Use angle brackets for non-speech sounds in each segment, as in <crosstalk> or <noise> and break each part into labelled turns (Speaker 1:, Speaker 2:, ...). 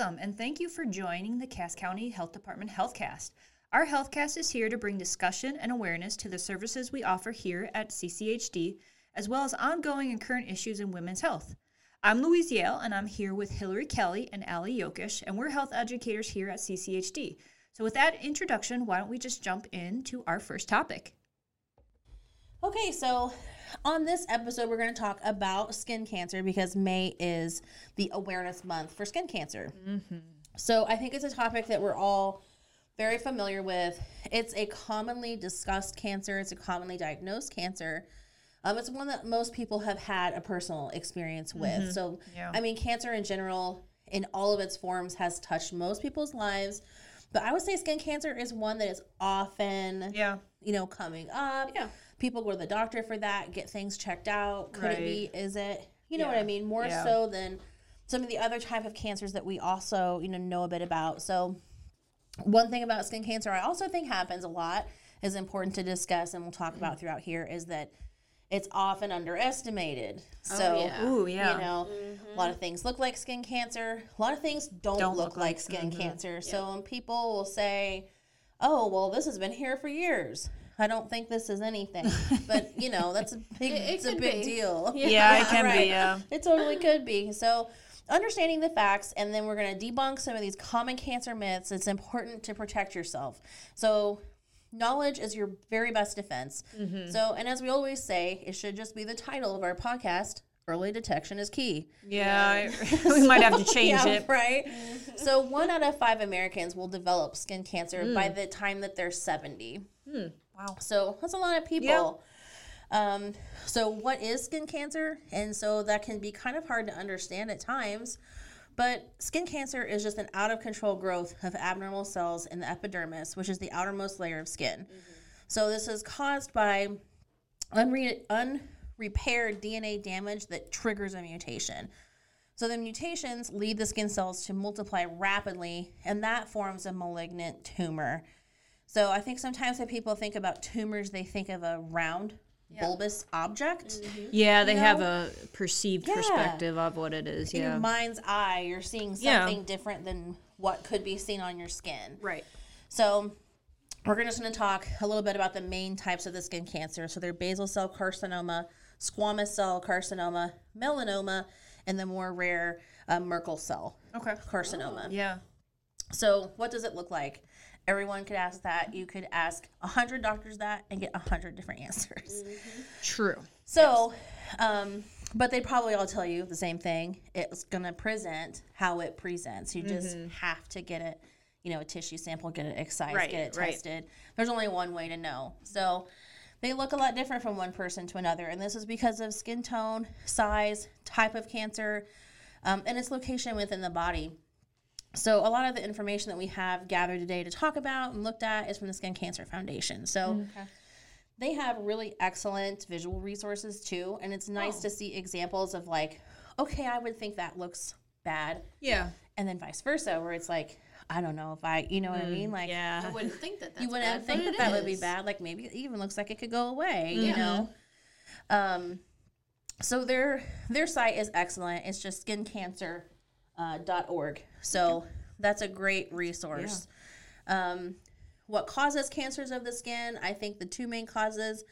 Speaker 1: Welcome and thank you for joining the Cass County Health Department HealthCast. Our HealthCast is here to bring discussion and awareness to the services we offer here at CCHD, as well as ongoing and current issues in women's health. I'm Louise Yale, and I'm here with Hillary Kelly and Ali Yokish, and we're health educators here at CCHD. So, with that introduction, why don't we just jump into our first topic?
Speaker 2: Okay, so on this episode, we're going to talk about skin cancer because May is the awareness month for skin cancer. Mm-hmm. So I think it's a topic that we're all very familiar with. It's a commonly discussed cancer, it's a commonly diagnosed cancer. Um, it's one that most people have had a personal experience with. Mm-hmm. So, yeah. I mean, cancer in general, in all of its forms, has touched most people's lives. But I would say skin cancer is one that is often, yeah, you know, coming up. Yeah people go to the doctor for that, get things checked out. Could right. it be? Is it? You know yeah. what I mean? More yeah. so than some of the other type of cancers that we also you know know a bit about. So one thing about skin cancer, I also think happens a lot is important to discuss, and we'll talk about throughout here is that it's often underestimated. Oh, so, oh, yeah. Ooh, yeah. you know, mm-hmm. a lot of things look like skin cancer. A lot of things don't, don't look, look, like, like skin mm-hmm. cancer. Yeah. So, people will say, "Oh, well, this has been here for years." I don't think this is anything. But you know, <laughs> that's a big it, it it's a big be. deal. <laughs>
Speaker 1: Yeah, yeah it can right. be, yeah.
Speaker 2: It totally could be. So understanding the facts and then we're going to debunk some of these common cancer myths. It's important to protect yourself. So knowledge is your very best defense. Mm-hmm. So, and as we always say, it should just be the title of our podcast. Early detection is key.
Speaker 1: Yeah, <laughs> we might have to change yeah, it.
Speaker 2: Right. Mm-hmm. So, one out of five Americans will develop skin cancer mm. by the time that they're 70. Hmm. Wow. So that's a lot of people. Um, so, what is skin cancer? And so that can be kind of hard to understand at times. But skin cancer is just an out of control growth of abnormal cells in the epidermis, which is the outermost layer of skin. Mm-hmm. So, this is caused by unre- unrepaired DNA damage that triggers a mutation. So, the mutations lead the skin cells to multiply rapidly, and that forms a malignant tumor. So I think sometimes when people think about tumors, they think of a round, yeah. bulbous object.
Speaker 1: Mm-hmm. Yeah, they know? have a perceived yeah. perspective of what it is.
Speaker 2: In yeah. your mind's eye, you're seeing something yeah. different than what could be seen on your skin.
Speaker 1: Right.
Speaker 2: So we're just going to talk a little bit about the main types of the skin cancer. So they're basal cell carcinoma, squamous cell carcinoma, melanoma, and the more rare uh, Merkel cell okay. carcinoma.
Speaker 1: Oh, yeah.
Speaker 2: So what does it look like? Everyone could ask that. You could ask a hundred doctors that and get a hundred different <laughs> answers.
Speaker 1: Mm-hmm. True.
Speaker 2: So, yes. um, but they probably all tell you the same thing. It's gonna present how it presents. You just mm-hmm. have to get it, you know, a tissue sample, get it excised, right, get it tested. Right. There's only one way to know. So they look a lot different from one person to another, and this is because of skin tone, size, type of cancer, um, and its location within the body. So, a lot of the information that we have gathered today to talk about and looked at is from the Skin Cancer Foundation. So, mm, okay. they have really excellent visual resources too. And it's nice oh. to see examples of, like, okay, I would think that looks bad.
Speaker 1: Yeah.
Speaker 2: And then vice versa, where it's like, I don't know if I, you know what I mm, mean? Like,
Speaker 3: yeah. I wouldn't think that
Speaker 2: you wouldn't bad, think that that would be bad. Like, maybe it even looks like it could go away, mm-hmm. you know? Um, so their their site is excellent. It's just skincancer.org. Uh, .org. So that's a great resource. Yeah. Um, what causes cancers of the skin? I think the two main causes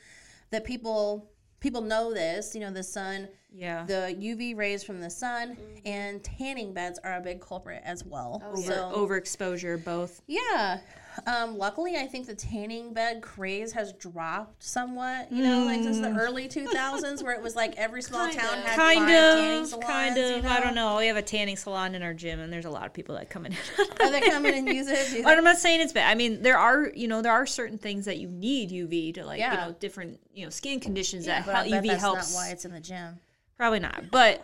Speaker 2: that people people know this, you know, the sun, yeah, the UV rays from the sun, mm-hmm. and tanning beds are a big culprit as well.
Speaker 1: Oh, so, overexposure, both.
Speaker 2: Yeah, um, luckily, I think the tanning bed craze has dropped somewhat. You know, mm. like since the mm. early 2000s, where it was like every small kind town of. had kind of, tanning salons. Kind of. You know?
Speaker 1: I don't know. We have a tanning salon in our gym, and there's a lot of people that come in.
Speaker 2: Are <laughs> they come in and use it? <laughs>
Speaker 1: But I'm not saying it's bad. I mean, there are you know there are certain things that you need UV to like yeah. you know different you know skin conditions yeah, that UV
Speaker 2: that's
Speaker 1: helps.
Speaker 2: Not why it's in the gym.
Speaker 1: Probably not, but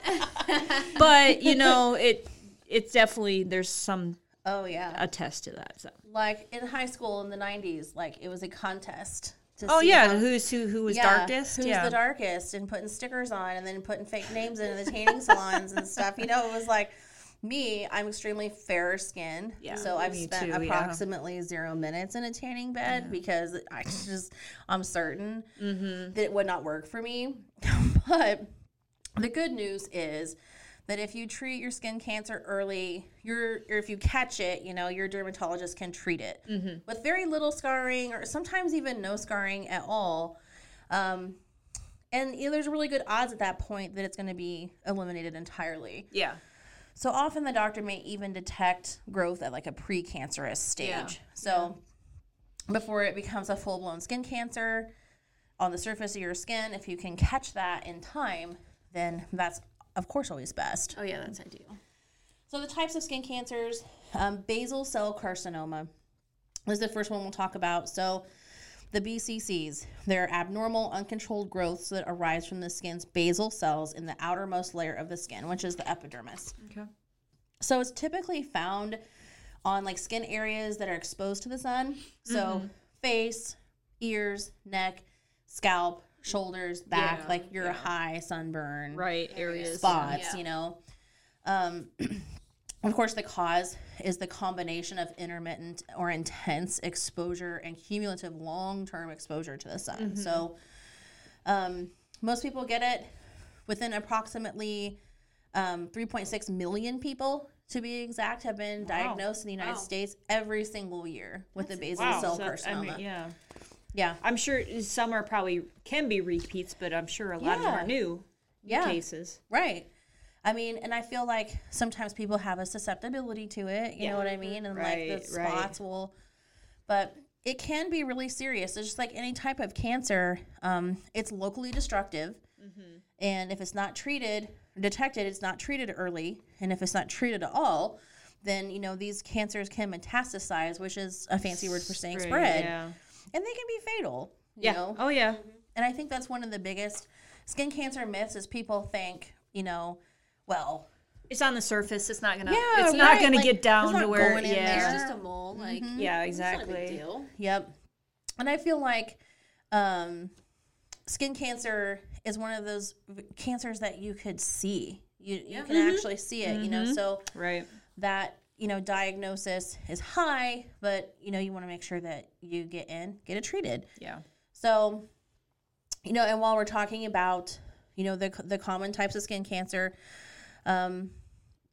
Speaker 1: but you know it it's definitely there's some
Speaker 2: Oh yeah.
Speaker 1: a test to that. So
Speaker 2: like in high school in the '90s, like it was a contest.
Speaker 1: oh yeah, how, who's who? Who was yeah, darkest?
Speaker 2: Who's
Speaker 1: yeah.
Speaker 2: the darkest? And putting stickers on, and then putting fake names into the tanning salons and stuff. You know, it was like me. I'm extremely fair skinned, yeah, so I've spent too, approximately yeah. zero minutes in a tanning bed because I just I'm certain mm-hmm. that it would not work for me. <laughs> but the good news is that if you treat your skin cancer early, your or if you catch it, you know, your dermatologist can treat it with very little scarring or sometimes even no scarring at all. Um, and you know, there's really good odds at that point that it's going to be eliminated entirely.
Speaker 1: Yeah.
Speaker 2: So often the doctor may even detect growth at like a precancerous stage.
Speaker 1: Yeah.
Speaker 2: So before it becomes a full blown skin cancer on the surface of your skin, if you can catch that in time, then that's of course always best.
Speaker 3: Oh yeah, that's ideal.
Speaker 2: So the types of skin cancers, um, basal cell carcinoma is the first one we'll talk about. So the BCCs, they're abnormal, uncontrolled growths that arise from the skin's basal cells in the outermost layer of the skin, which is the epidermis.
Speaker 1: Okay.
Speaker 2: So it's typically found on like skin areas that are exposed to the sun. So face, ears, neck, scalp, shoulders, back,
Speaker 3: Yeah,
Speaker 2: like your
Speaker 3: yeah.
Speaker 2: high sunburn
Speaker 1: Right. Areas.
Speaker 2: spots,
Speaker 3: Yeah.
Speaker 2: you know. Um, <clears throat> of course, the cause is the combination of intermittent or intense exposure and cumulative long term exposure to the sun. So, um, most people get it within approximately um, 3.6 million people, to be exact, have been diagnosed in the United
Speaker 3: Wow.
Speaker 2: States every single year with a basal
Speaker 1: Wow.
Speaker 2: cell
Speaker 1: so that's- I
Speaker 2: carcinoma.
Speaker 1: mean, yeah.
Speaker 2: Yeah.
Speaker 1: I'm sure some are probably can be repeats, but I'm sure a lot of them are new
Speaker 2: Yeah.
Speaker 1: cases.
Speaker 2: Right. I mean, and I feel like sometimes people have a susceptibility to it. You
Speaker 1: Yeah.
Speaker 2: know what I mean? And like
Speaker 1: Right,
Speaker 2: the
Speaker 1: right.
Speaker 2: spots will, but it can be really serious. It's just like any type of cancer. Um, it's locally destructive,
Speaker 1: Mm-hmm.
Speaker 2: and if it's not treated, detected, it's not treated early, and if it's not treated at all, then you know these cancers can metastasize, which is a fancy word for saying
Speaker 1: Right,
Speaker 2: spread,
Speaker 1: Yeah.
Speaker 2: And they can be fatal. You
Speaker 1: Yeah.
Speaker 2: know?
Speaker 1: Oh yeah.
Speaker 2: And I think that's one of the biggest skin cancer myths is people think, you know, well,
Speaker 1: It's on the surface. It's not gonna.
Speaker 2: Yeah,
Speaker 1: it's not
Speaker 2: right,
Speaker 1: gonna
Speaker 2: like,
Speaker 1: get down
Speaker 2: it's
Speaker 1: to
Speaker 2: not
Speaker 1: where.
Speaker 2: going in
Speaker 3: It's
Speaker 1: Yeah.
Speaker 3: just a mole. Like mm-hmm.
Speaker 1: Yeah.
Speaker 3: it's not a big
Speaker 1: Exactly.
Speaker 3: deal.
Speaker 2: Yep. And I feel like um, skin cancer is one of those cancers that you could see. You, you can mm-hmm. actually see it, you know, mm-hmm. so
Speaker 1: Right.
Speaker 2: that, you know, diagnosis is high, but, you know, you want to make sure that you get in, get it treated.
Speaker 1: Yeah.
Speaker 2: So, you know, and while we're talking about, you know, the, the common types of skin cancer, um,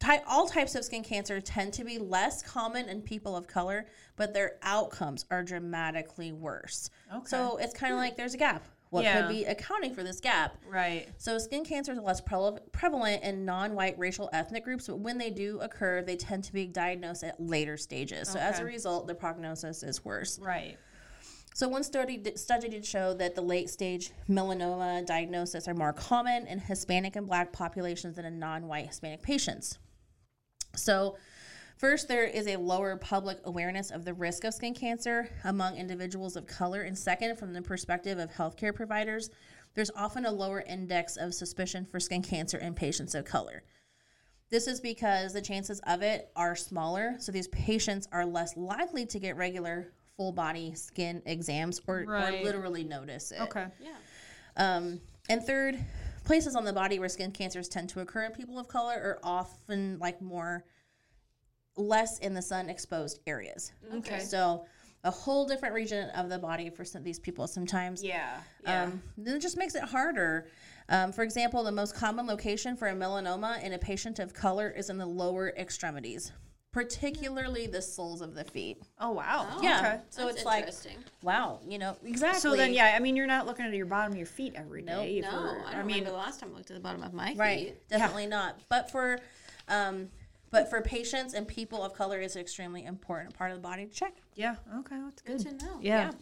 Speaker 2: ty- all types of skin cancer tend to be less common in people of color, but their outcomes are dramatically worse.
Speaker 1: Okay.
Speaker 2: So it's kind of like there's a gap. What
Speaker 1: Yeah.
Speaker 2: could be accounting for this gap?
Speaker 1: Right.
Speaker 2: So skin cancer is less prele- prevalent in non-white racial ethnic groups, but when they do occur, they tend to be diagnosed at later stages. So as a result, the prognosis is worse.
Speaker 1: Right.
Speaker 2: So one study did, study did show that the late stage melanoma diagnosis are more common in Hispanic and Black populations than in non-white Hispanic patients. So, first, there is a lower public awareness of the risk of skin cancer among individuals of color, and second, from the perspective of healthcare providers, there's often a lower index of suspicion for skin cancer in patients of color. This is because the chances of it are smaller, so these patients are less likely to get regular full body skin exams or, or literally notice it.
Speaker 1: Okay.
Speaker 3: Yeah.
Speaker 2: Um, and third, places on the body where skin cancers tend to occur in people of color are often like more less in the sun exposed areas.
Speaker 1: Okay.
Speaker 2: So a whole different region of the body for some of these people sometimes.
Speaker 1: Yeah. Yeah.
Speaker 2: Um, then it just makes it harder. Um, for example, the most common location for a melanoma in a patient of color is in the lower extremities, particularly the soles of the feet.
Speaker 1: oh wow.
Speaker 2: Yeah.
Speaker 1: Okay.
Speaker 2: So
Speaker 3: That's
Speaker 2: it's like,
Speaker 3: interesting.
Speaker 2: wow, you know, exactly.
Speaker 1: So then, yeah. I mean, you're not looking at your bottom of your feet every day. Nope.
Speaker 3: No,
Speaker 1: for-
Speaker 3: I don't
Speaker 1: mean,
Speaker 3: remember the last time I looked at the bottom of my feet.
Speaker 2: Right, definitely not. But for, um, but for patients and people of color, it's an extremely important part of the body to check.
Speaker 1: yeah. Okay. That's
Speaker 3: Good
Speaker 1: good.
Speaker 3: to know.
Speaker 1: Yeah.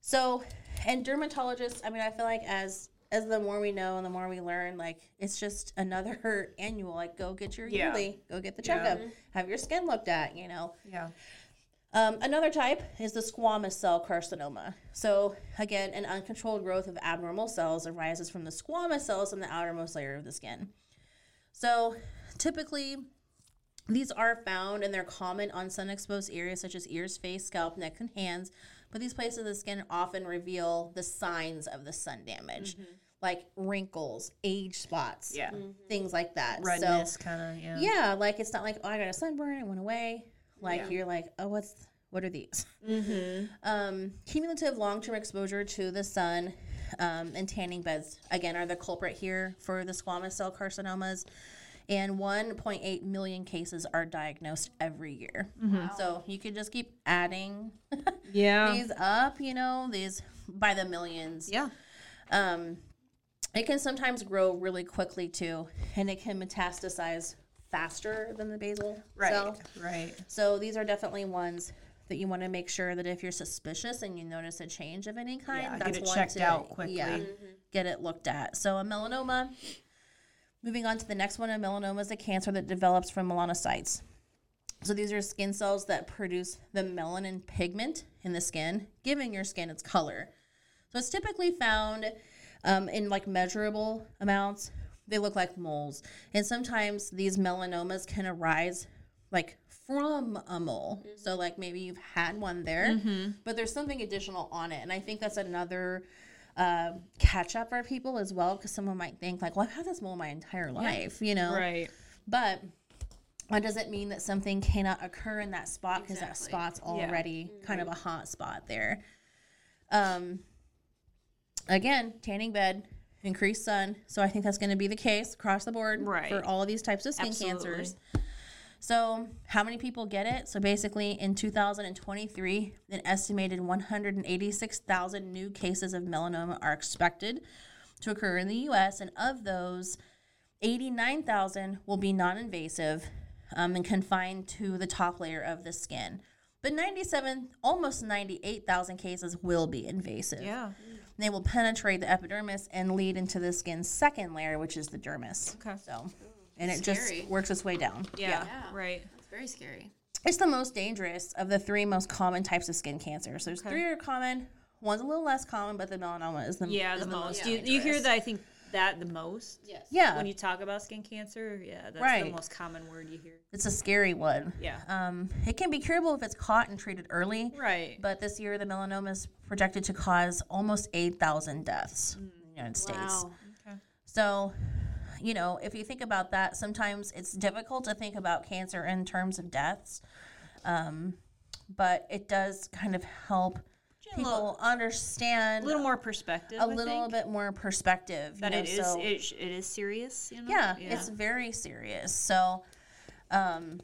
Speaker 2: So, and dermatologists, I mean, I feel like as as the more we know and the more we learn, like it's just another <laughs> annual. Like, go get your
Speaker 1: Yeah.
Speaker 2: yearly, go get the
Speaker 1: Yeah.
Speaker 2: checkup, have your skin looked at. You know.
Speaker 1: Yeah.
Speaker 2: Um, another type is the squamous cell carcinoma. So, again, an uncontrolled growth of abnormal cells arises from the squamous cells in the outermost layer of the skin. So, typically, these are found and they're common on sun exposed areas such as ears, face, scalp, neck, and hands. But these places of the skin often reveal the signs of the sun damage, like wrinkles, age spots,
Speaker 1: Yeah.
Speaker 2: things like that. So,
Speaker 1: Redness, kind of. Yeah.
Speaker 2: yeah, like it's not like oh I got a sunburn, it went away. Like
Speaker 1: Yeah.
Speaker 2: you're like oh what's what are these?
Speaker 1: Mm-hmm. <laughs>
Speaker 2: Um, cumulative long term exposure to the sun um, and tanning beds again are the culprit here for the squamous cell carcinomas. And 1.8 million cases are diagnosed every year. So you could just keep adding <laughs>
Speaker 1: Yeah.
Speaker 2: these up, you know, these by the millions.
Speaker 1: Yeah.
Speaker 2: Um, it can sometimes grow really quickly too, and it can metastasize faster than the basal cell.
Speaker 1: Right.
Speaker 2: So these are definitely ones that you want to make sure that if you're suspicious and you notice a change of any kind,
Speaker 1: Yeah, get
Speaker 2: that's
Speaker 1: it
Speaker 2: one
Speaker 1: checked
Speaker 2: to,
Speaker 1: out quickly.
Speaker 2: Yeah, get it looked at. So a melanoma. Moving on to the next one, a melanoma is a cancer that develops from melanocytes. So these are skin cells that produce the melanin pigment in the skin, giving your skin its color. So it's typically found um, in like measurable amounts. They look like moles, and sometimes these melanomas can arise like from a mole. So like maybe you've had one there, but there's something additional on it, and I think that's another uh, catch up for people as well because someone might think like, well, I've had this mole my entire life, you know,
Speaker 1: Right.
Speaker 2: but that doesn't mean that something cannot occur in that spot because that
Speaker 3: Exactly.
Speaker 2: spot's
Speaker 1: Yeah.
Speaker 2: already kind of a hot spot there. Um, again, tanning bed, increased sun. So I think that's going to be the case across the board
Speaker 1: Right.
Speaker 2: for all of these types of skin
Speaker 1: Absolutely.
Speaker 2: cancers. So, how many people get it? So, basically, in 2023, an estimated 186,000 new cases of melanoma are expected to occur in the US. And of those, 89,000 will be non invasive um, and confined to the top layer of the skin. But 97, almost 98,000 cases will be invasive.
Speaker 1: Yeah.
Speaker 2: They will penetrate the epidermis and lead into the skin's second layer, which is the dermis.
Speaker 1: Okay.
Speaker 2: So, and it
Speaker 3: Scary.
Speaker 2: just works its way down.
Speaker 1: Yeah.
Speaker 3: Yeah.
Speaker 1: Right.
Speaker 3: It's very scary.
Speaker 2: It's the most dangerous of the three most common types of skin cancer. So there's three are common. One's a little less common, but the melanoma is the
Speaker 1: Yeah,
Speaker 2: is
Speaker 1: the most.
Speaker 3: yeah,
Speaker 1: you, you hear that? I think that the most.
Speaker 3: Yes.
Speaker 2: Yeah,
Speaker 1: When you talk about skin cancer, yeah, that's the most common word you hear.
Speaker 2: it's a scary one.
Speaker 1: Yeah.
Speaker 2: Um, it can be curable if it's caught and treated early.
Speaker 1: Right.
Speaker 2: But this year, the melanoma is projected to cause almost 8,000 deaths in the United States.
Speaker 3: Wow.
Speaker 2: So, you know, if you think about that, sometimes it's difficult to think about cancer in terms of deaths. Um, but it does kind of help people
Speaker 1: little-
Speaker 2: understand
Speaker 1: a little more perspective.
Speaker 2: a
Speaker 1: I
Speaker 2: little
Speaker 1: think,
Speaker 2: bit more perspective. you
Speaker 1: that
Speaker 2: know,
Speaker 1: it is
Speaker 2: so,
Speaker 1: it, it is serious. You know?
Speaker 2: yeah, it's very serious. So, um,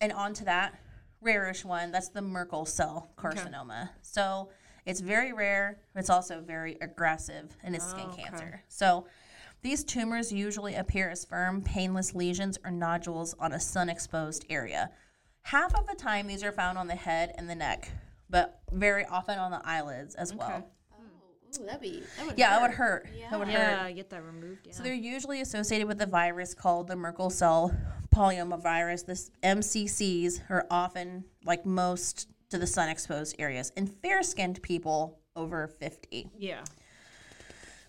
Speaker 2: and on to that rarish one, that's the Merkel cell carcinoma. So it's very rare. It's also very aggressive and its skin
Speaker 1: Oh, okay.
Speaker 2: cancer. So these tumors usually appear as firm, painless lesions or nodules on a sun-exposed area. Half of the time, these are found on the head and the neck, but very often on the eyelids as well.
Speaker 3: Oh, ooh, that'd be. That would
Speaker 2: Yeah,
Speaker 3: hurt.
Speaker 2: it would hurt. That would hurt.
Speaker 1: Yeah, get that removed. Yeah.
Speaker 2: So they're usually associated with a virus called the Merkel cell polyomavirus. This MCCs are often, like most, to the sun exposed areas in fair skinned people over 50.
Speaker 1: yeah.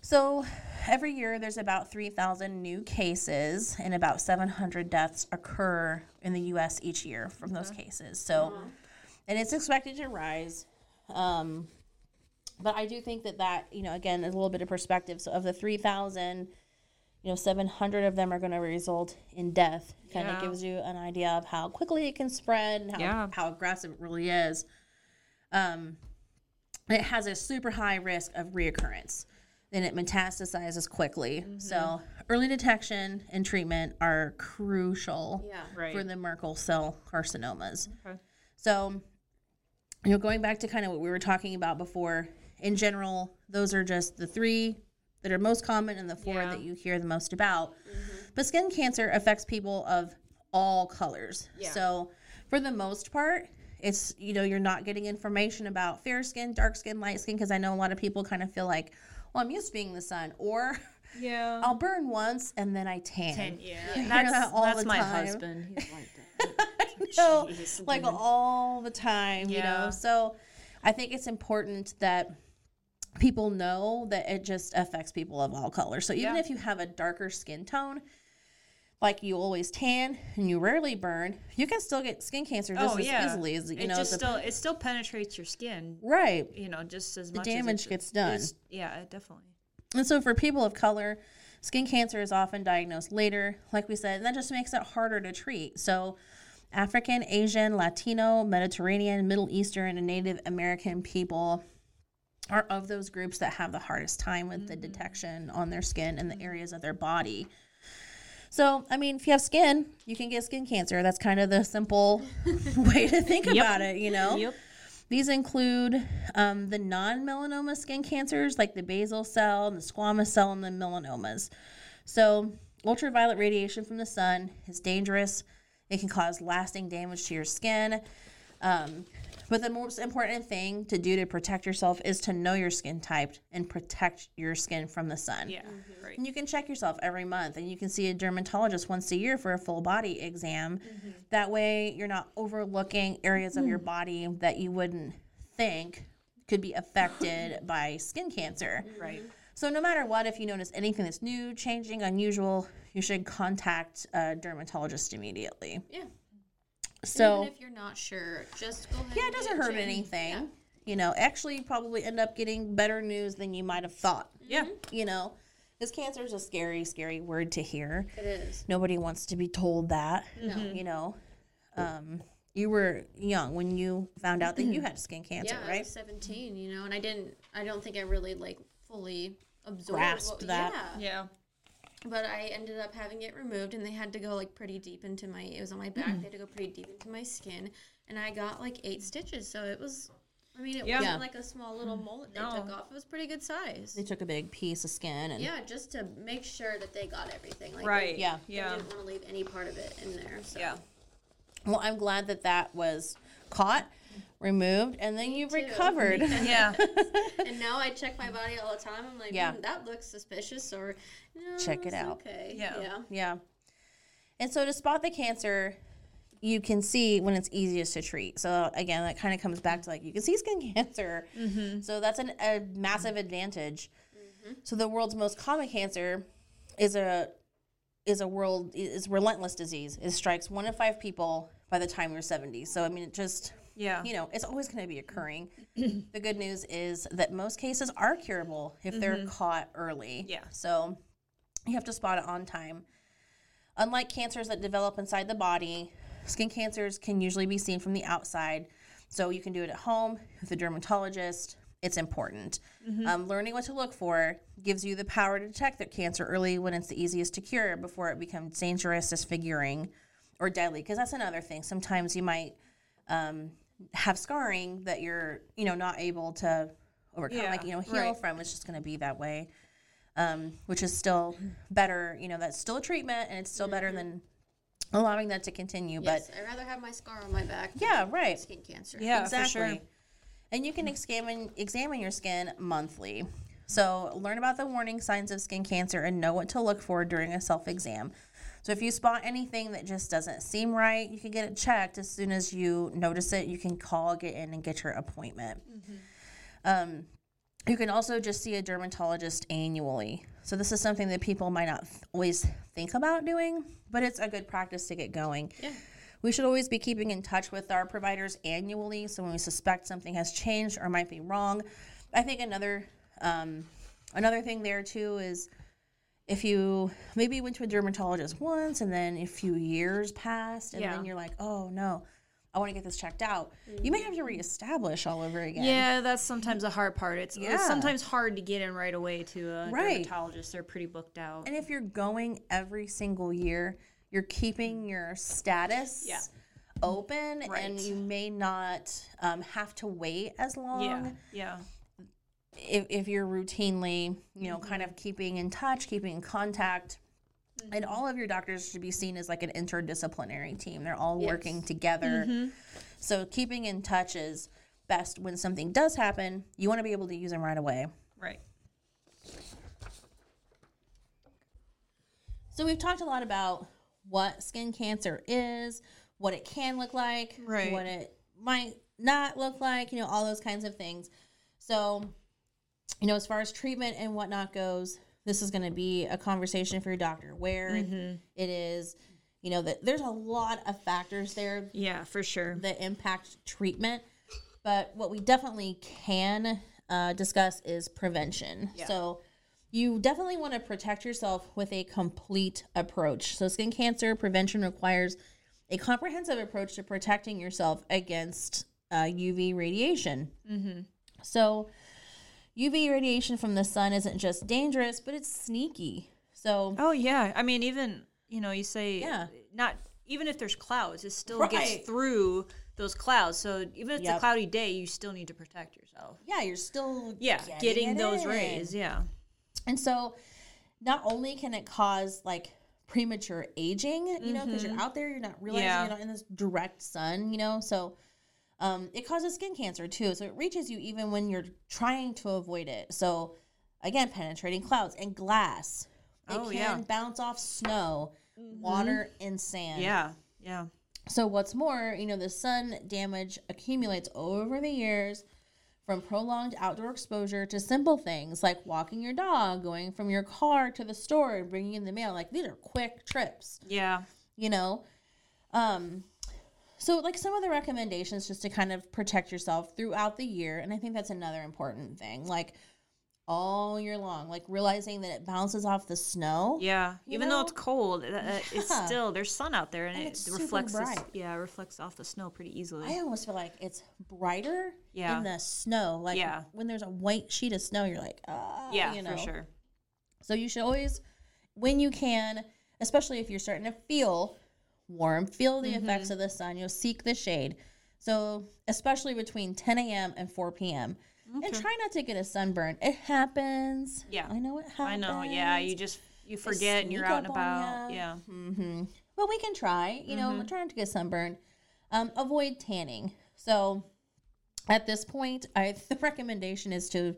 Speaker 2: So every year there's about 3,000 new cases and about 700 deaths occur in the US each year from those cases. So, and it's expected to rise. Um, but I do think that that, you know, again, is a little bit of perspective. So of the 3,000, you know, 700 of them are going to result in death. Kind of
Speaker 1: Yeah.
Speaker 2: gives you an idea of how quickly it can spread and how,
Speaker 1: Yeah.
Speaker 2: how aggressive it really is. Um, it has a super high risk of reoccurrence. Then it metastasizes quickly. So mm-hmm. early detection and treatment are crucial
Speaker 3: Yeah.
Speaker 1: Right.
Speaker 2: for the Merkel cell carcinomas.
Speaker 1: Okay.
Speaker 2: So, you know, going back to kind of what we were talking about before, in general, those are just the three that are most common and the four
Speaker 1: Yeah.
Speaker 2: that you hear the most about. Mm-hmm. But skin cancer affects people of all colors.
Speaker 1: Yeah.
Speaker 2: So, for the most part, it's you know you're not getting information about fair skin, dark skin, light skin because I know a lot of people kind of feel like, well, I'm used to being in the sun, or
Speaker 1: Yeah.
Speaker 2: I'll burn once and then I tan.
Speaker 1: Ten, yeah. <laughs> That's,
Speaker 2: that all
Speaker 1: that's
Speaker 2: the
Speaker 1: my
Speaker 2: time.
Speaker 1: husband. He's like that. <laughs> Jeez,
Speaker 2: like all the time, you know. So I think it's important that people know that it just affects people of all colors. So even
Speaker 1: Yeah.
Speaker 2: if you have a darker skin tone, like you always tan and you rarely burn, you can still get skin cancer just
Speaker 1: oh
Speaker 2: as
Speaker 1: yeah.
Speaker 2: easily as you
Speaker 1: it
Speaker 2: know.
Speaker 1: just
Speaker 2: the-
Speaker 1: still it still penetrates your skin.
Speaker 2: right.
Speaker 1: You know, just as
Speaker 2: The damage
Speaker 1: it-
Speaker 2: gets done.
Speaker 1: Yeah, definitely.
Speaker 2: And so for people of color, skin cancer is often diagnosed later, like we said, and that just makes it harder to treat. So African, Asian, Latino, Mediterranean, Middle Eastern, and Native American people are of those groups that have the hardest time with the mm-hmm. detection on their skin and the mm-hmm. areas of their body. So, I mean, if you have skin, you can get skin cancer. That's kind of the simple <laughs> way to think about it, you know?
Speaker 1: Yep.
Speaker 2: These include um, the non melanoma skin cancers like the basal cell, and the squamous cell, and the melanomas. So, ultraviolet radiation from the sun is dangerous. It can cause lasting damage to your skin. Um, but the most important thing to do to protect yourself is to know your skin type and protect your skin from the sun.
Speaker 1: Yeah. Mm-hmm. Right.
Speaker 2: And you can check yourself every month and you can see a dermatologist once a year for a full body exam. Mm-hmm. That way, you're not overlooking areas of your mm. body that you wouldn't think could be affected <laughs> by skin cancer.
Speaker 1: Right.
Speaker 2: So, no matter what, if you notice anything that's new, changing, unusual, you should contact a dermatologist immediately.
Speaker 3: Yeah.
Speaker 2: So,
Speaker 3: Even if you're not sure, just go ahead.
Speaker 2: yeah, it doesn't hurt
Speaker 3: checked.
Speaker 2: anything.
Speaker 3: Yeah.
Speaker 2: You know, actually, you probably end up getting better news than you might have thought.
Speaker 1: Yeah.
Speaker 2: You know, because cancer is a scary, scary word to hear.
Speaker 3: It is.
Speaker 2: Nobody wants to be told that. No. You know, um, you were young when you found out that you had skin cancer,
Speaker 3: Yeah, I
Speaker 2: right?
Speaker 3: was 17, you know, and I didn't. I don't think I really like fully absorbed
Speaker 2: Grasped
Speaker 3: what-
Speaker 2: that.
Speaker 3: Yeah.
Speaker 1: Yeah.
Speaker 3: But I ended up having it removed, and they had to go like pretty deep into my. It was on my back. Mm. They had to go pretty deep into my skin, and I got like eight stitches. So it was. I mean, it
Speaker 1: Yeah.
Speaker 3: wasn't like a small little mm. mole that they
Speaker 1: No.
Speaker 3: took off. It was pretty good size.
Speaker 2: They took a big piece of skin and
Speaker 3: Yeah, just to make sure that they got everything. Like
Speaker 1: Right.
Speaker 3: They,
Speaker 2: Yeah.
Speaker 3: they
Speaker 1: Yeah.
Speaker 3: didn't want to leave any part of it in there. So.
Speaker 1: Yeah.
Speaker 2: well, I'm glad that that was caught, removed, and then you've
Speaker 3: too.
Speaker 2: recovered. <laughs>
Speaker 1: Yeah. <laughs>
Speaker 3: And now I check my body all the time. I'm like,
Speaker 2: Yeah.
Speaker 3: "Hmm, that looks suspicious, or no,
Speaker 2: Check it out.
Speaker 3: Okay.
Speaker 1: Yeah.
Speaker 3: Yeah.
Speaker 2: Yeah. And so to spot the cancer, you can see when it's easiest to treat. So again, that kind of comes back to like you can see skin <laughs> cancer. So that's an, a massive advantage. So the world's most common cancer is a is a world is relentless disease. It strikes one in five people by the time you're 70. So I mean, it just
Speaker 1: Yeah.
Speaker 2: you know, it's always going to be occurring. <clears throat> the good news is that most cases are curable if they're caught early.
Speaker 1: Yeah.
Speaker 2: So you have to spot it on time. Unlike cancers that develop inside the body, skin cancers can usually be seen from the outside. So you can do it at home with a dermatologist. It's important. Um, learning what to look for gives you the power to detect the cancer early when it's the easiest to cure before it becomes dangerous, disfiguring, or deadly. Because that's another thing. Sometimes you might um, have scarring that you're, you know, not able to overcome,
Speaker 1: Yeah,
Speaker 2: like you know, heal
Speaker 1: right.
Speaker 2: from. It's just going to be that way, um, which is still better. You know, that's still a treatment, and it's still better than allowing that to continue.
Speaker 3: Yes, I'd rather have my scar on my back.
Speaker 2: But yeah, right.
Speaker 3: Skin cancer.
Speaker 1: Yeah,
Speaker 2: exactly.
Speaker 1: for sure.
Speaker 2: And you can examine examine your skin monthly. So learn about the warning signs of skin cancer and know what to look for during a self exam. So if you spot anything that just doesn't seem right, you can get it checked as soon as you notice it. You can call, get in, and get your appointment. Um, you can also just see a dermatologist annually. So this is something that people might not th- always think about doing, but it's a good practice to get going.
Speaker 3: Yeah.
Speaker 2: We should always be keeping in touch with our providers annually. So when we suspect something has changed or might be wrong, I think another um, another thing there too is if you maybe went to a dermatologist once and then a few years passed and
Speaker 1: Yeah.
Speaker 2: then you're like, oh no, I want to get this checked out. You may have to reestablish all over again.
Speaker 1: Yeah, that's sometimes a hard part. It's,
Speaker 2: Yeah.
Speaker 1: it's sometimes hard to get in right away to a
Speaker 2: Right.
Speaker 1: dermatologist. They're pretty booked out.
Speaker 2: And if you're going every single year, you're keeping your status
Speaker 1: Yeah.
Speaker 2: open and you may not um, have to wait as long
Speaker 1: yeah, yeah,
Speaker 2: if, if you're routinely, you know, kind of keeping in touch, keeping in contact. And all of your doctors should be seen as like an interdisciplinary team. They're all working together. Mm-hmm. So keeping in touch is best when something does happen. You want to be able to use them right away.
Speaker 1: right.
Speaker 2: So we've talked a lot about what skin cancer is, what it can look like,
Speaker 1: Right.
Speaker 2: what it might not look like, you know, all those kinds of things. So, you know, as far as treatment and whatnot goes, this is going to be a conversation for your doctor where it is, you know, that there's a lot of factors there
Speaker 1: Yeah, for sure.
Speaker 2: that impact treatment. But what we definitely can uh, discuss is prevention. So you definitely want to protect yourself with a complete approach. So skin cancer prevention requires a comprehensive approach to protecting yourself against uh, UV radiation. So UV radiation from the sun isn't just dangerous, but it's sneaky. So
Speaker 1: Oh yeah, I mean even you know, you say
Speaker 2: Yeah.
Speaker 1: not even if there's clouds, it still
Speaker 2: Right.
Speaker 1: gets through those clouds. So even if it's
Speaker 2: Yep.
Speaker 1: a cloudy day, you still need to protect yourself.
Speaker 2: Yeah, you're still
Speaker 1: Yeah, getting,
Speaker 2: it
Speaker 1: those
Speaker 2: in.
Speaker 1: rays. Yeah.
Speaker 2: And so not only can it cause like premature aging, you know, because you're out there, you're not realizing
Speaker 1: Mm-hmm. Yeah.
Speaker 2: you're not in this direct sun, you know, so um, it causes skin cancer too. So it reaches you even when you're trying to avoid it. So again, penetrating clouds and glass. It
Speaker 1: Oh,
Speaker 2: can
Speaker 1: yeah. Mm-hmm.
Speaker 2: bounce off snow, water, and sand.
Speaker 1: Yeah. Yeah.
Speaker 2: So what's more, you know, the sun damage accumulates over the years from prolonged outdoor exposure to simple things like walking your dog, going from your car to the store and bringing in the mail. Like these are quick trips,
Speaker 1: Yeah.
Speaker 2: you know. Um so like some of the recommendations just to kind of protect yourself throughout the year and I think that's another important thing. Like all year long, like realizing that it bounces off the snow.
Speaker 1: Yeah. Even though it's cold, uh, uh, it's still there's sun out there and,
Speaker 2: And
Speaker 1: it reflects. This, yeah, it reflects off the snow pretty easily.
Speaker 2: I almost feel like it's brighter
Speaker 1: Yeah.
Speaker 2: in the snow. Like
Speaker 1: Yeah.
Speaker 2: when there's a white sheet of snow, you're like, ah,
Speaker 1: yeah,
Speaker 2: you know.
Speaker 1: for sure.
Speaker 2: So you should always, when you can, especially if you're starting to feel warm, feel the
Speaker 1: Mm-hmm.
Speaker 2: effects of the sun, you'll seek the shade. So especially between 10 a.m. and 4 p.m. And try not to get a sunburn. It happens.
Speaker 1: Yeah.
Speaker 2: I know it happens.
Speaker 1: I know. Yeah. You just you forget and you're out and about. Yeah.
Speaker 2: Mm-hmm. But we can try, you know,
Speaker 1: Mm-hmm.
Speaker 2: try not to get sunburned. Um, avoid tanning. So at this point, I <laughs> the recommendation is to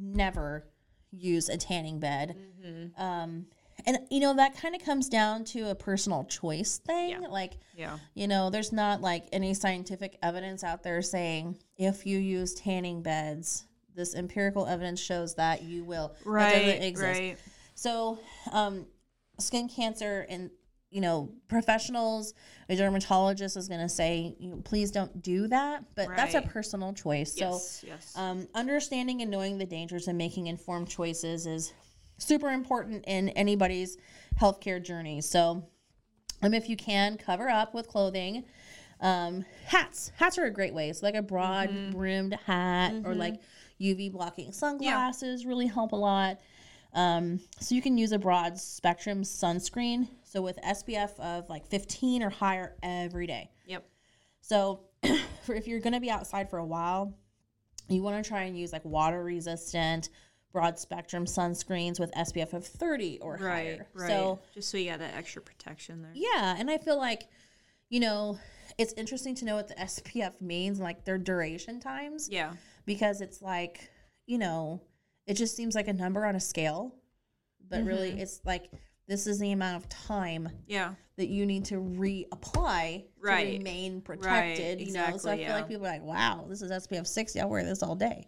Speaker 2: never use a tanning bed.
Speaker 1: Mm-hmm.
Speaker 2: Um, and you know that kind of comes down to a personal choice thing.
Speaker 1: Yeah.
Speaker 2: Like
Speaker 1: Yeah.
Speaker 2: you know, there's not like any scientific evidence out there saying if you use tanning beds, this empirical evidence shows that you will.
Speaker 1: Right.
Speaker 2: exist.
Speaker 1: Right.
Speaker 2: So, um, skin cancer and you know professionals, a dermatologist is going to say, you know, please don't do that. But that's a personal choice.
Speaker 1: Yes.
Speaker 2: So,
Speaker 1: yes.
Speaker 2: um, understanding and knowing the dangers and making informed choices is super important in anybody's healthcare journey. So, um, if you can cover up with clothing, um, hats. Hats are a great way. So, like a broad
Speaker 1: Mm-hmm.
Speaker 2: brimmed hat or like UV blocking sunglasses really help a lot. Um, so you can use a broad spectrum sunscreen. So with SPF of like 15 or higher every day.
Speaker 1: yep.
Speaker 2: So <clears throat> for if you're going to be outside for a while, you want to try and use like water resistant, broad spectrum sunscreens with SPF of 30 or
Speaker 1: Right.
Speaker 2: higher.
Speaker 1: Right.
Speaker 2: So
Speaker 1: just so you got that extra protection there.
Speaker 2: yeah, and I feel like, you know, it's interesting to know what the <laughs> SPF means, like their duration times,
Speaker 1: Yeah.
Speaker 2: because it's like, you know, it just seems like a number on a scale, but really
Speaker 1: Mm-hmm.
Speaker 2: it's like this is the amount of time
Speaker 1: Yeah.
Speaker 2: that you need to reapply
Speaker 1: Right.
Speaker 2: to remain protected. you know, so I
Speaker 1: exactly,
Speaker 2: feel
Speaker 1: yeah.
Speaker 2: like people are like, "Wow, this is SPF 60. I'll wear this all day."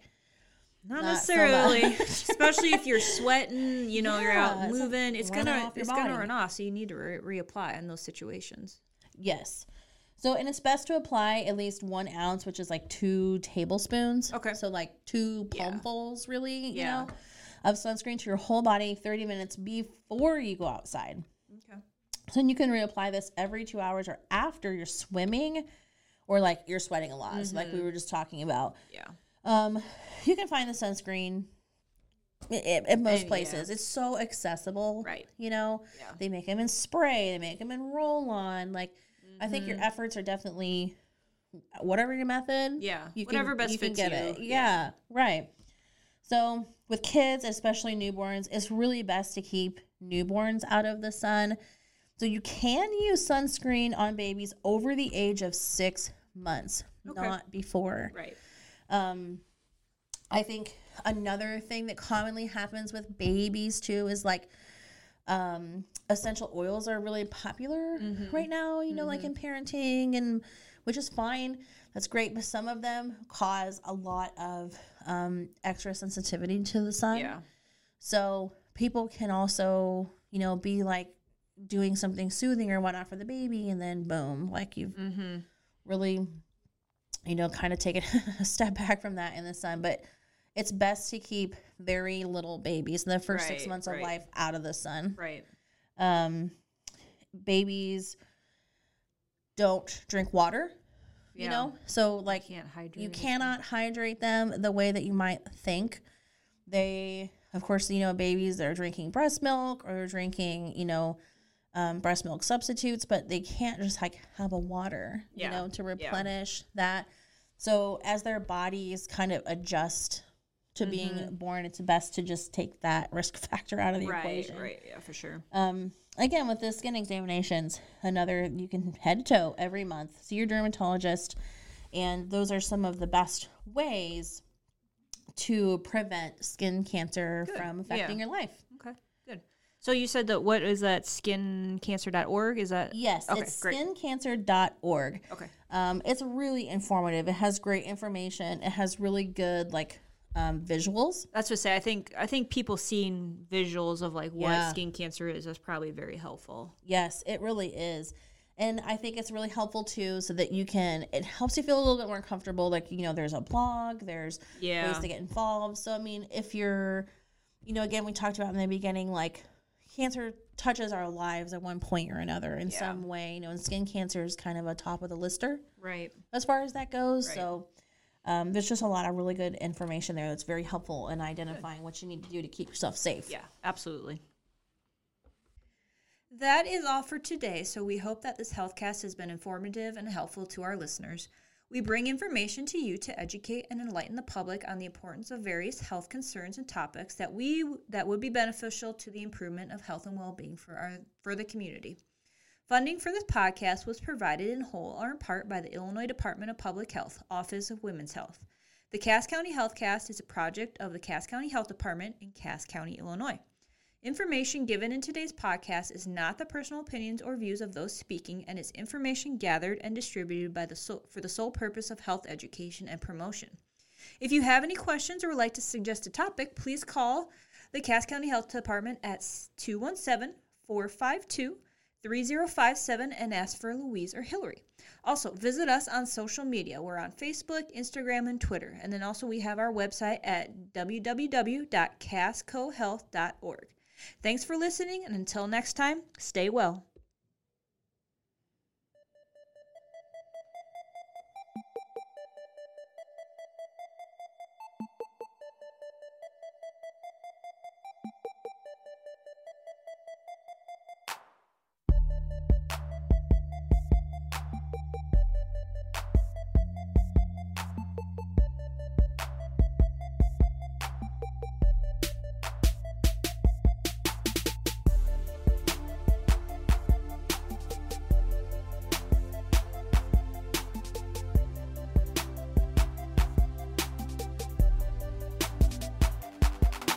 Speaker 1: Not,
Speaker 2: Not
Speaker 1: necessarily,
Speaker 2: much. <laughs>
Speaker 1: especially if you're sweating. You know, you're out moving. It's gonna it's gonna run off. So you need to re- reapply in those situations.
Speaker 2: Yes. So, and it's best to apply at least one ounce, which is like two tablespoons.
Speaker 1: Okay.
Speaker 2: So, like two
Speaker 1: Yeah.
Speaker 2: palmfuls, really, you
Speaker 1: Yeah.
Speaker 2: know, of sunscreen to your whole body 30 minutes before you go outside.
Speaker 1: Okay.
Speaker 2: So, then you can reapply this every two hours or after you're swimming or like you're sweating a lot. So, like we mm-hmm. were just talking about.
Speaker 1: Yeah.
Speaker 2: Um, you can find the sunscreen at most
Speaker 1: yeah.
Speaker 2: places. It's so accessible,
Speaker 1: Right.
Speaker 2: You know,
Speaker 1: Yeah.
Speaker 2: they make them in spray, they make them in roll on. Like, I think
Speaker 1: Mm-hmm.
Speaker 2: your efforts are definitely whatever your method.
Speaker 1: Yeah.
Speaker 2: you
Speaker 1: Whatever
Speaker 2: can,
Speaker 1: best
Speaker 2: you can
Speaker 1: fits
Speaker 2: get
Speaker 1: you.
Speaker 2: it. Yeah, right. So with kids, especially newborns, it's really best to keep newborns out of the sun. So you can use sunscreen on babies over the age of six months,
Speaker 1: Okay.
Speaker 2: not before.
Speaker 1: Right.
Speaker 2: Um, I think another thing that commonly happens with babies too is like um, essential oils are really popular right now, you know, like in parenting and which is fine. That's great, but some of them cause a lot of um, extra sensitivity to the sun.
Speaker 1: Yeah.
Speaker 2: So people can also, you know, be like doing something soothing or whatnot for the baby, and then boom, like you've
Speaker 1: Mm-hmm.
Speaker 2: really, you know, kind of taken <laughs> a step back from that in the sun. But it's best to keep very little babies in the first six months of
Speaker 1: right.
Speaker 2: life out of the sun.
Speaker 1: Right.
Speaker 2: Um, babies don't drink water, you
Speaker 1: Yeah.
Speaker 2: know, so like
Speaker 1: Can't hydrate.
Speaker 2: you cannot hydrate them the way that you might think. They, of course, you know, babies that are drinking breast milk or drinking, you know, um, breast milk substitutes, but they can't just like have a water,
Speaker 1: Yeah.
Speaker 2: you know, to replenish that. So as their bodies kind of adjust to being
Speaker 1: Mm-hmm.
Speaker 2: born, it's best to just take that <laughs> risk factor out of the equation.
Speaker 1: Right, right, yeah, for sure.
Speaker 2: Um, again, with the skin examinations, another you can head to toe every month, see your dermatologist, and those are some of the best ways to prevent skin cancer from affecting
Speaker 1: Yeah.
Speaker 2: your life.
Speaker 1: So you said that what is that skincancer.org? Is that
Speaker 2: Yes,
Speaker 1: Okay,
Speaker 2: it's
Speaker 1: great.
Speaker 2: skincancer.org.
Speaker 1: Okay.
Speaker 2: Um, it's really informative. It has great information. It has really good like um, visuals.
Speaker 1: That's what I say. I think I think people seeing visuals of like what
Speaker 2: Yeah.
Speaker 1: skin cancer is is probably very helpful.
Speaker 2: Yes, it really is. And I think it's really helpful too, so that you can, it helps you feel a little bit more comfortable. Like, you know, there's a blog, there's
Speaker 1: Yeah.
Speaker 2: ways to get involved. So, I mean, if you're, you know, again, we talked about in the beginning, like cancer touches our lives at one point or another in
Speaker 1: Yeah.
Speaker 2: some way, you know, and skin cancer is kind of a top of the lister
Speaker 1: Right.
Speaker 2: as far as that goes.
Speaker 1: Right.
Speaker 2: So, um, there's just a lot of really good information there that's very helpful in identifying what you need to do to keep yourself safe.
Speaker 1: Yeah, absolutely. That is all for today, so we hope that this healthcast has been informative and helpful to our listeners. We bring information to you to educate and enlighten the public on the importance of various health concerns and topics that we that would be beneficial to the improvement of health and well-being for our for the community. Funding for this podcast was provided in whole or in part by the Illinois Department of Public Health, Office of Women's Health. The Cass County Healthcast is a project of the Cass County Health Department in Cass County, Illinois. Information given in today's podcast is not the personal opinions or views of those speaking and is information gathered and distributed by the so- for the sole purpose of health education and promotion. If you have any questions or would like to suggest a topic, please call the Cass County Health Department at 217 452 3057 and ask for Louise or Hillary. Also, visit us on social media. We're on Facebook, Instagram, and Twitter. And then also we have our website at www.cascohealth.org. Thanks for listening, and until next time, stay well.